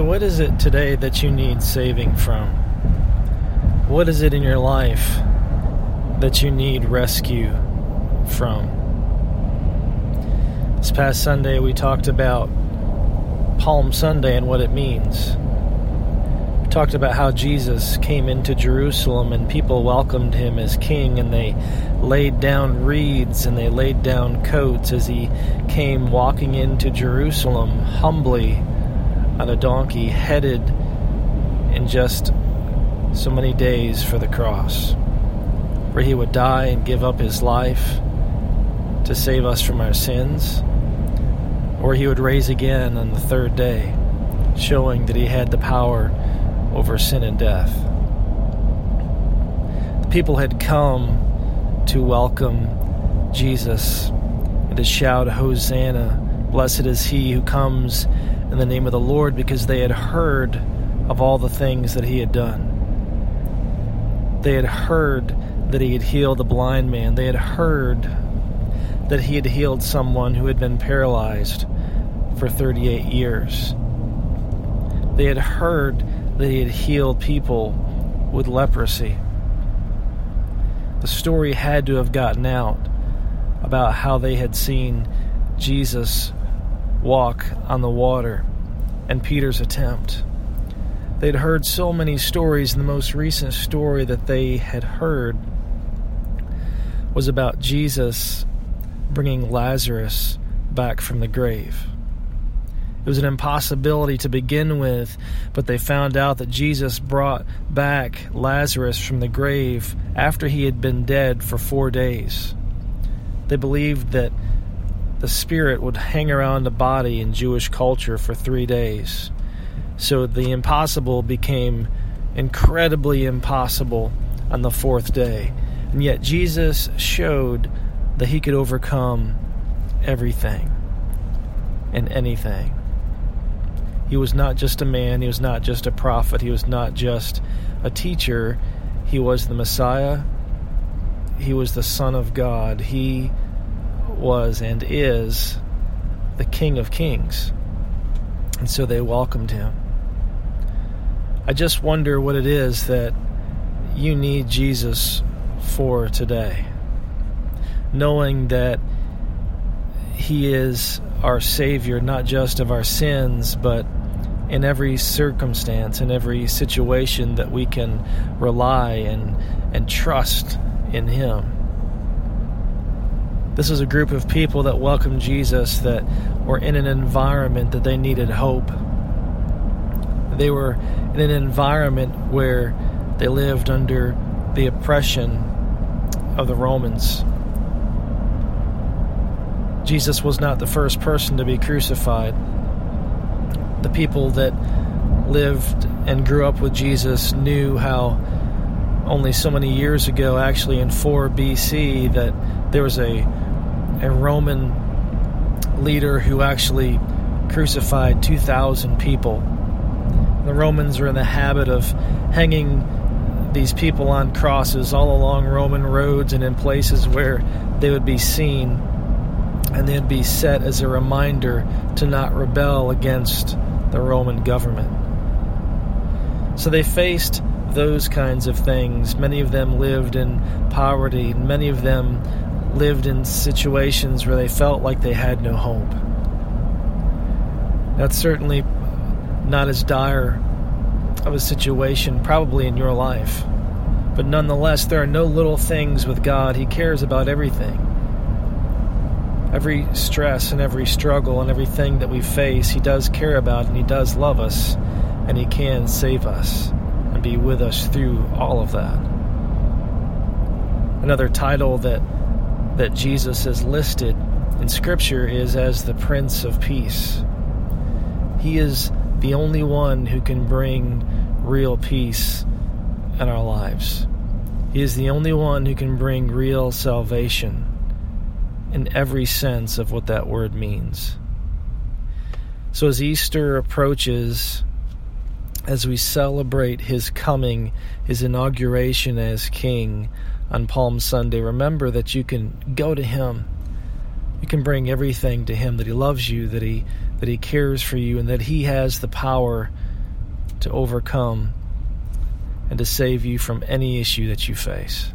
So, what is it today that you need saving from? What is it in your life that you need rescue from? This past Sunday, we talked about Palm Sunday and what it means. We talked about how Jesus came into Jerusalem and people welcomed him as king, and they laid down reeds and they laid down coats as he came walking into Jerusalem humbly on a donkey headed in just so many days for the cross, where he would die and give up his life to save us from our sins, or he would raise again on the third day, showing that he had the power over sin and death. The people had come to welcome Jesus and to shout, Hosanna! Blessed is he who comes in the name of the Lord because they had heard of all the things that he had done. They had heard that he had healed a blind man. They had heard that he had healed someone who had been paralyzed for 38 years. They had heard that he had healed people with leprosy. The story had to have gotten out about how they had seen Jesus walk on the water and Peter's attempt. They'd heard so many stories, and the most recent story that they had heard was about Jesus bringing Lazarus back from the grave. It was an impossibility to begin with, but they found out that Jesus brought back Lazarus from the grave after he had been dead for four days. They believed that the spirit would hang around the body in Jewish culture for three days. So the impossible became incredibly impossible on the fourth day. And yet Jesus showed that he could overcome everything and anything. He was not just a man, he was not just a prophet, he was not just a teacher, he was the Messiah, he was the Son of God. He was and is the King of Kings. And so they welcomed him. I just wonder what it is that you need Jesus for today. Knowing that he is our Savior, not just of our sins, but in every circumstance, in every situation that we can rely and, and trust in Him. This is a group of people that welcomed Jesus that were in an environment that they needed hope. They were in an environment where they lived under the oppression of the Romans. Jesus was not the first person to be crucified. The people that lived and grew up with Jesus knew how only so many years ago, actually in 4 BC, that there was a a Roman leader who actually crucified 2,000 people. The Romans were in the habit of hanging these people on crosses all along Roman roads and in places where they would be seen and they'd be set as a reminder to not rebel against the Roman government. So they faced those kinds of things. Many of them lived in poverty, many of them lived in situations where they felt like they had no hope. That's certainly not as dire of a situation, probably in your life. But nonetheless, there are no little things with God. He cares about everything. Every stress and every struggle and everything that we face, He does care about and He does love us and He can save us and be with us through all of that. Another title that that Jesus is listed in Scripture is as the Prince of Peace. He is the only one who can bring real peace in our lives. He is the only one who can bring real salvation in every sense of what that word means. So, as Easter approaches, as we celebrate his coming, his inauguration as king, on Palm Sunday, remember that you can go to Him. You can bring everything to Him that He loves you, that He that He cares for you, and that He has the power to overcome and to save you from any issue that you face.